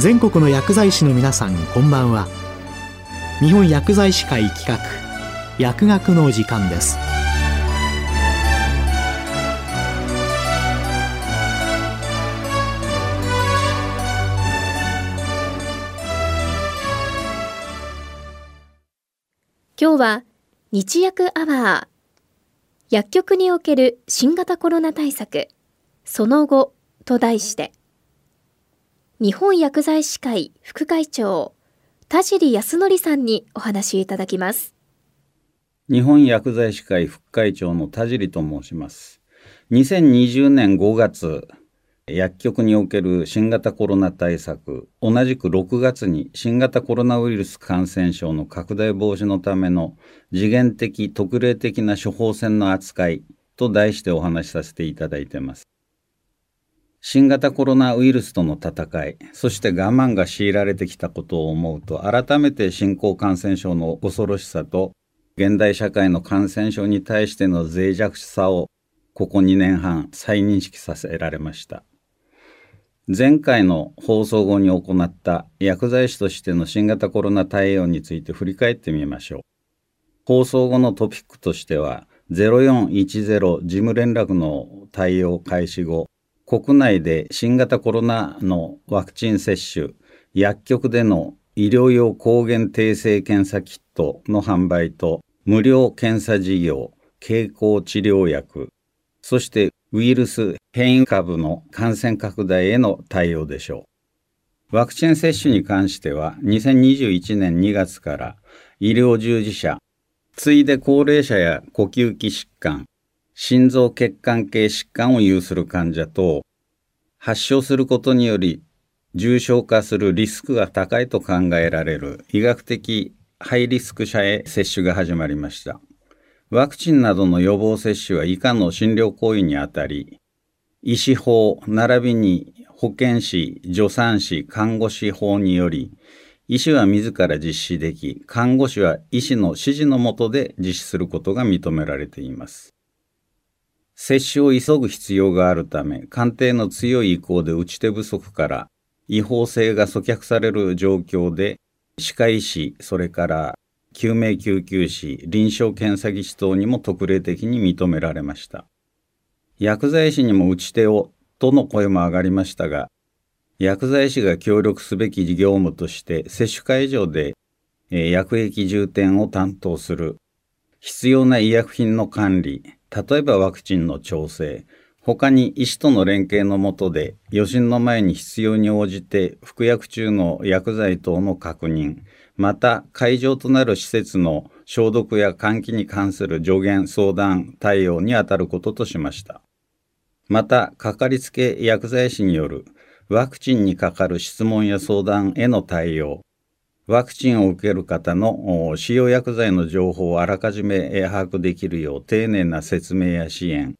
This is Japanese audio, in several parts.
全国の薬剤師の皆さんこんばんは。日本薬剤師会企画薬学の時間です。今日は日薬アワー薬局における新型コロナ対策その後と題して日本薬剤師会副会長田尻康則さんにお話いただきます。日本薬剤師会副会長の田尻と申します。2020年5月薬局における新型コロナ対策同じく6月に新型コロナウイルス感染症の拡大防止のための次元的特例的な処方箋の扱いと題してお話しさせていただいています。新型コロナウイルスとの戦いそして我慢が強いられてきたことを思うと改めて新興感染症の恐ろしさと現代社会の感染症に対しての脆弱さをここ2年半再認識させられました前回の放送後に行った薬剤師としての新型コロナ対応について振り返ってみましょう。放送後のトピックとしては、0410事務連絡の対応開始後、国内で新型コロナのワクチン接種、薬局での医療用抗原定性検査キットの販売と、無料検査事業、経口治療薬、そしてウイルス変異株の感染拡大への対応でしょう。ワクチン接種に関しては2021年2月から医療従事者、次いで高齢者や呼吸器疾患、心臓血管系疾患を有する患者と発症することにより重症化するリスクが高いと考えられる医学的ハイリスク者へ接種が始まりました。ワクチンなどの予防接種は以下の診療行為にあたり、医師法並びに保健師、助産師、看護師法により、医師は自ら実施でき、看護師は医師の指示のもとで実施することが認められています。接種を急ぐ必要があるため、官邸の強い意向で打ち手不足から違法性が阻却される状況で、歯科医師、それから救命救急士、臨床検査技師等にも特例的に認められました。薬剤師にも打ち手をとの声も上がりましたが、薬剤師が協力すべき業務として接種会場で、薬液充填を担当する、必要な医薬品の管理、例えばワクチンの調整、他に医師との連携のもとで余震の前に必要に応じて服薬中の薬剤等の確認、また会場となる施設の消毒や換気に関する助言相談対応にあたることとしました。また、かかりつけ薬剤師によるワクチンにかかる質問や相談への対応、ワクチンを受ける方の使用薬剤の情報をあらかじめ把握できるよう丁寧な説明や支援、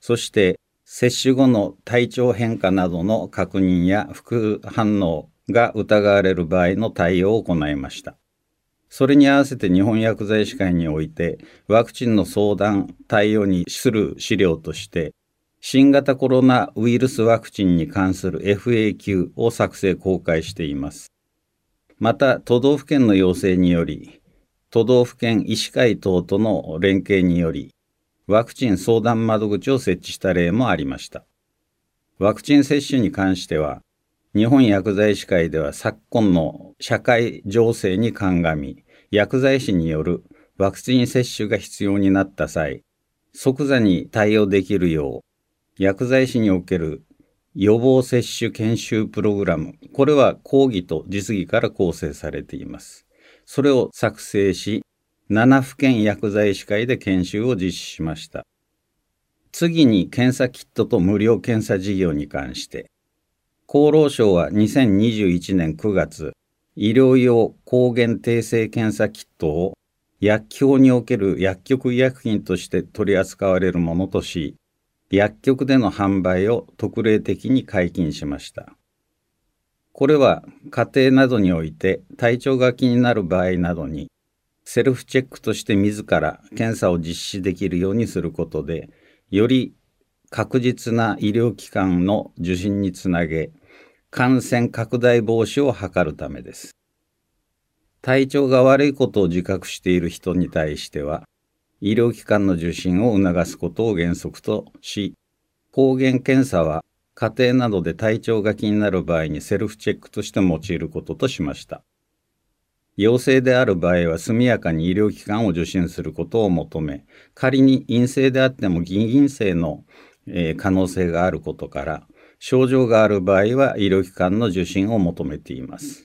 そして接種後の体調変化などの確認や副反応が疑われる場合の対応を行いました。それに合わせて日本薬剤師会においてワクチンの相談対応にする資料として新型コロナウイルスワクチンに関する FAQ を作成公開しています。また都道府県の要請により都道府県医師会等との連携によりワクチン相談窓口を設置した例もありました。ワクチン接種に関しては日本薬剤師会では昨今の社会情勢に鑑み、薬剤師によるワクチン接種が必要になった際、即座に対応できるよう、薬剤師における予防接種研修プログラム、これは講義と実技から構成されています。それを作成し、7府県薬剤師会で研修を実施しました。次に検査キットと無料検査事業に関して、厚労省は2021年9月、医療用抗原定性検査キットを薬局における薬局医薬品として取り扱われるものとし、薬局での販売を特例的に解禁しました。これは家庭などにおいて体調が気になる場合などにセルフチェックとして自ら検査を実施できるようにすることで、より確実な医療機関の受診につなげ、感染拡大防止を図るためです。体調が悪いことを自覚している人に対しては、医療機関の受診を促すことを原則とし、抗原検査は家庭などで体調が気になる場合にセルフチェックとして用いることとしました。陽性である場合は速やかに医療機関を受診することを求め、仮に陰性であっても偽陰性の、え、可能性があることから、症状がある場合は医療機関の受診を求めています。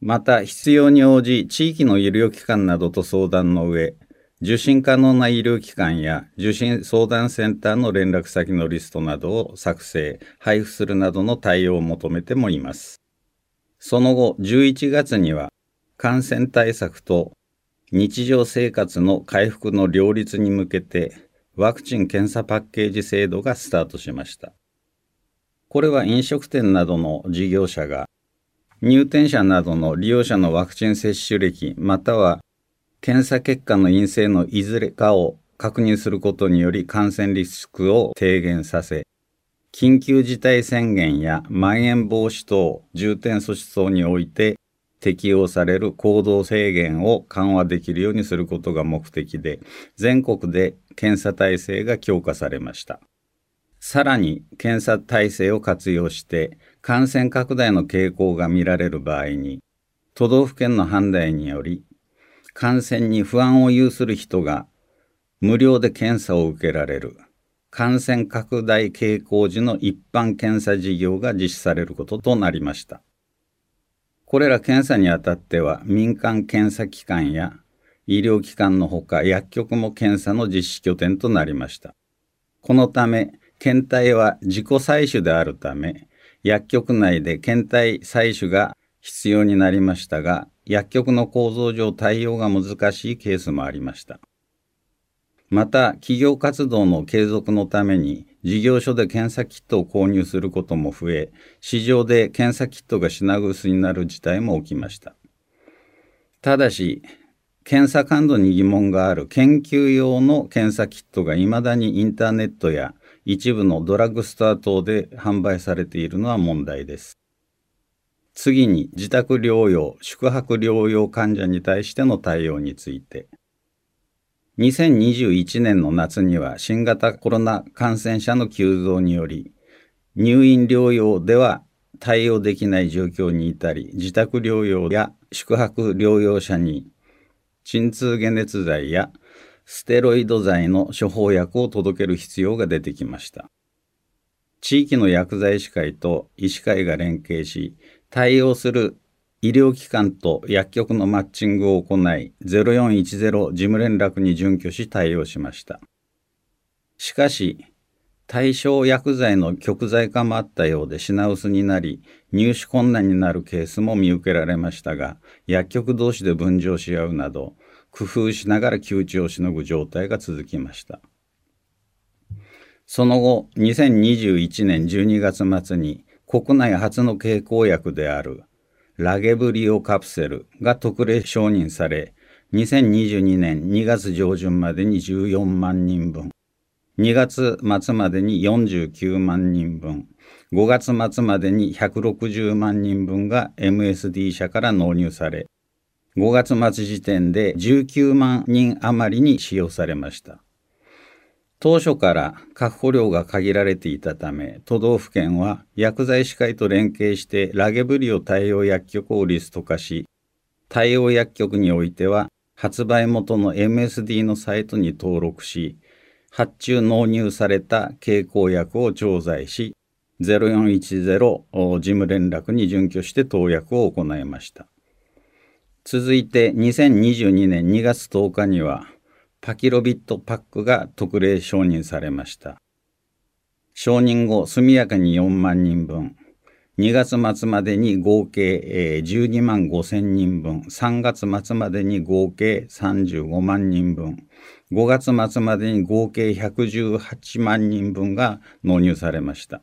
また、必要に応じ、地域の医療機関などと相談の上、受診可能な医療機関や受診相談センターの連絡先のリストなどを作成、配布するなどの対応を求めてもいます。その後、11月には感染対策と日常生活の回復の両立に向けてワクチン検査パッケージ制度がスタートしました。これは飲食店などの事業者が入店者などの利用者のワクチン接種歴または検査結果の陰性のいずれかを確認することにより感染リスクを低減させ、緊急事態宣言やまん延防止等重点措置等において適用される行動制限を緩和できるようにすることが目的で、全国で検査体制が強化されました。さらに検査体制を活用して感染拡大の傾向が見られる場合に、都道府県の判断により感染に不安を有する人が無料で検査を受けられる感染拡大傾向時の一般検査事業が実施されることとなりました。これら検査にあたっては民間検査機関や医療機関のほか薬局も検査の実施拠点となりました。このため検体は自己採取であるため薬局内で検体採取が必要になりましたが薬局の構造上対応が難しいケースもありました。また、企業活動の継続のために事業所で検査キットを購入することも増え、市場で検査キットが品薄になる事態も起きました。ただし、検査感度に疑問がある研究用の検査キットが未だにインターネットや一部のドラッグストア等で販売されているのは問題です。次に自宅療養、宿泊療養患者に対しての対応について。2021年の夏には新型コロナ感染者の急増により、入院療養では対応できない状況に至り、自宅療養や宿泊療養者に鎮痛解熱剤やステロイド剤の処方薬を届ける必要が出てきました。地域の薬剤師会と医師会が連携し、対応する医療機関と薬局のマッチングを行い、0410事務連絡に準拠し対応しました。しかし、対象薬剤の極剤化もあったようで品薄になり、入手困難になるケースも見受けられましたが、薬局同士で分譲し合うなど、工夫しながら窮地をしのぐ状態が続きました。その後、2021年12月末に国内初の経口薬であるラゲブリオカプセルが特例承認され、2022年2月上旬までに14万人分、2月末までに49万人分、5月末までに160万人分が MSD 社から納入され、5月末時点で19万人余りに使用されました。当初から確保量が限られていたため、都道府県は薬剤師会と連携してラゲブリオ対応薬局をリスト化し、対応薬局においては発売元の MSD のサイトに登録し、発注納入された経口薬を調剤し、0410事務連絡に準拠して投薬を行いました。続いて2022年2月10日には、パキロビットパックが特例承認されました。承認後、速やかに4万人分、2月末までに合計12万5千人分、3月末までに合計35万人分、5月末までに合計118万人分が納入されました。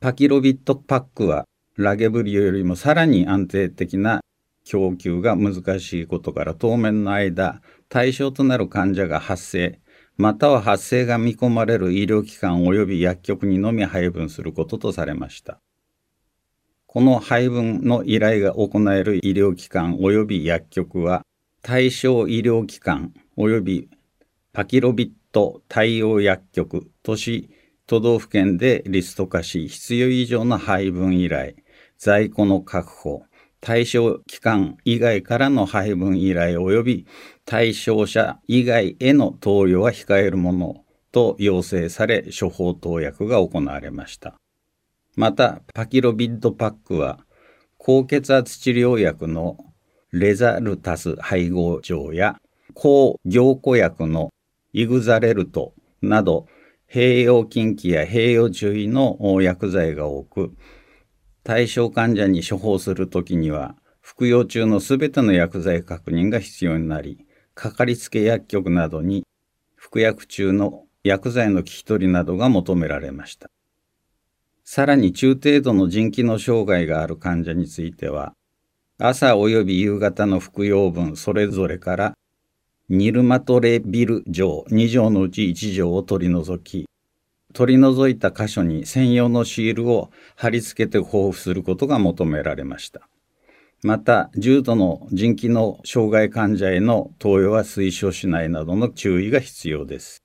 パキロビットパックはラゲブリオよりもさらに安定的な供給が難しいことから当面の間対象となる患者が発生または発生が見込まれる医療機関及び薬局にのみ配分することとされました。この配分の依頼が行える医療機関及び薬局は、対象医療機関及びパキロビット対応薬局、都市、都道府県でリスト化し、必要以上の配分依頼、在庫の確保、対象機関以外からの配分依頼及び対象者以外への投与は控えるものと要請され処方投薬が行われました。また、パキロビッドパックは、高血圧治療薬のレザルタス配合錠や、抗凝固薬のイグザレルトなど、併用禁忌や併用注意の薬剤が多く、対象患者に処方するときには、服用中のすべての薬剤確認が必要になり、かかりつけ薬局などに服薬中の薬剤の聞き取りなどが求められました。さらに中程度の腎機能障害がある患者については、朝及び夕方の服用分それぞれからニルマトレビル錠2錠のうち1錠を取り除き、取り除いた箇所に専用のシールを貼り付けて交付することが求められました。また、重度の腎機能障害患者への投与は推奨しないなどの注意が必要です。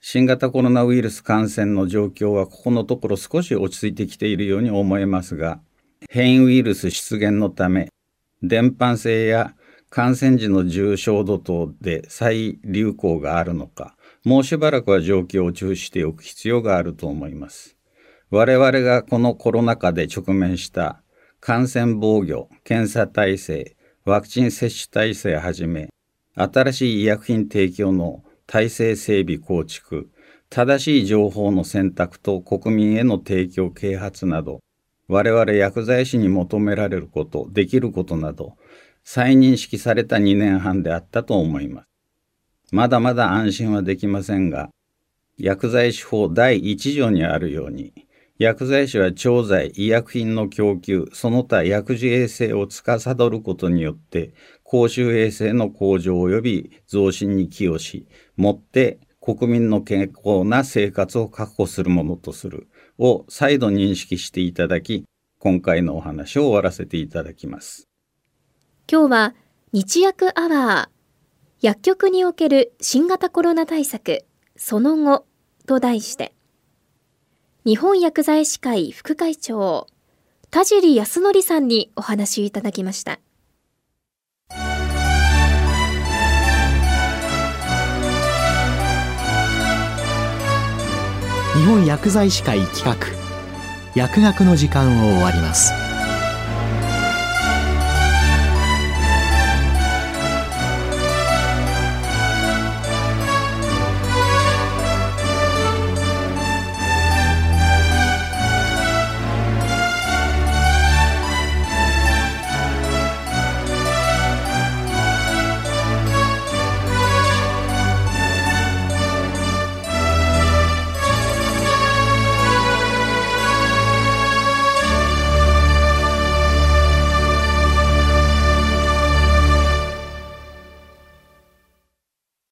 新型コロナウイルス感染の状況はここのところ少し落ち着いてきているように思えますが、変異ウイルス出現のため、伝播性や感染時の重症度等で再流行があるのか、もうしばらくは状況を注視しておく必要があると思います。我々がこのコロナ禍で直面した感染防御、検査体制、ワクチン接種体制はじめ、新しい医薬品提供の体制整備構築、正しい情報の選択と国民への提供啓発など、我々薬剤師に求められること、できることなど、再認識された2年半であったと思います。まだまだ安心はできませんが、薬剤師法第1条にあるように、薬剤師は調剤、医薬品の供給、その他薬事衛生を司ることによって、公衆衛生の向上及び増進に寄与し、もって国民の健康な生活を確保するものとするを再度認識していただき、今回のお話を終わらせていただきます。今日は日薬アワー薬局における新型コロナ対策その後と題して日本薬剤師会副会長田尻康則さんにお話いただきました。日本薬剤師会企画薬学の時間を終わります。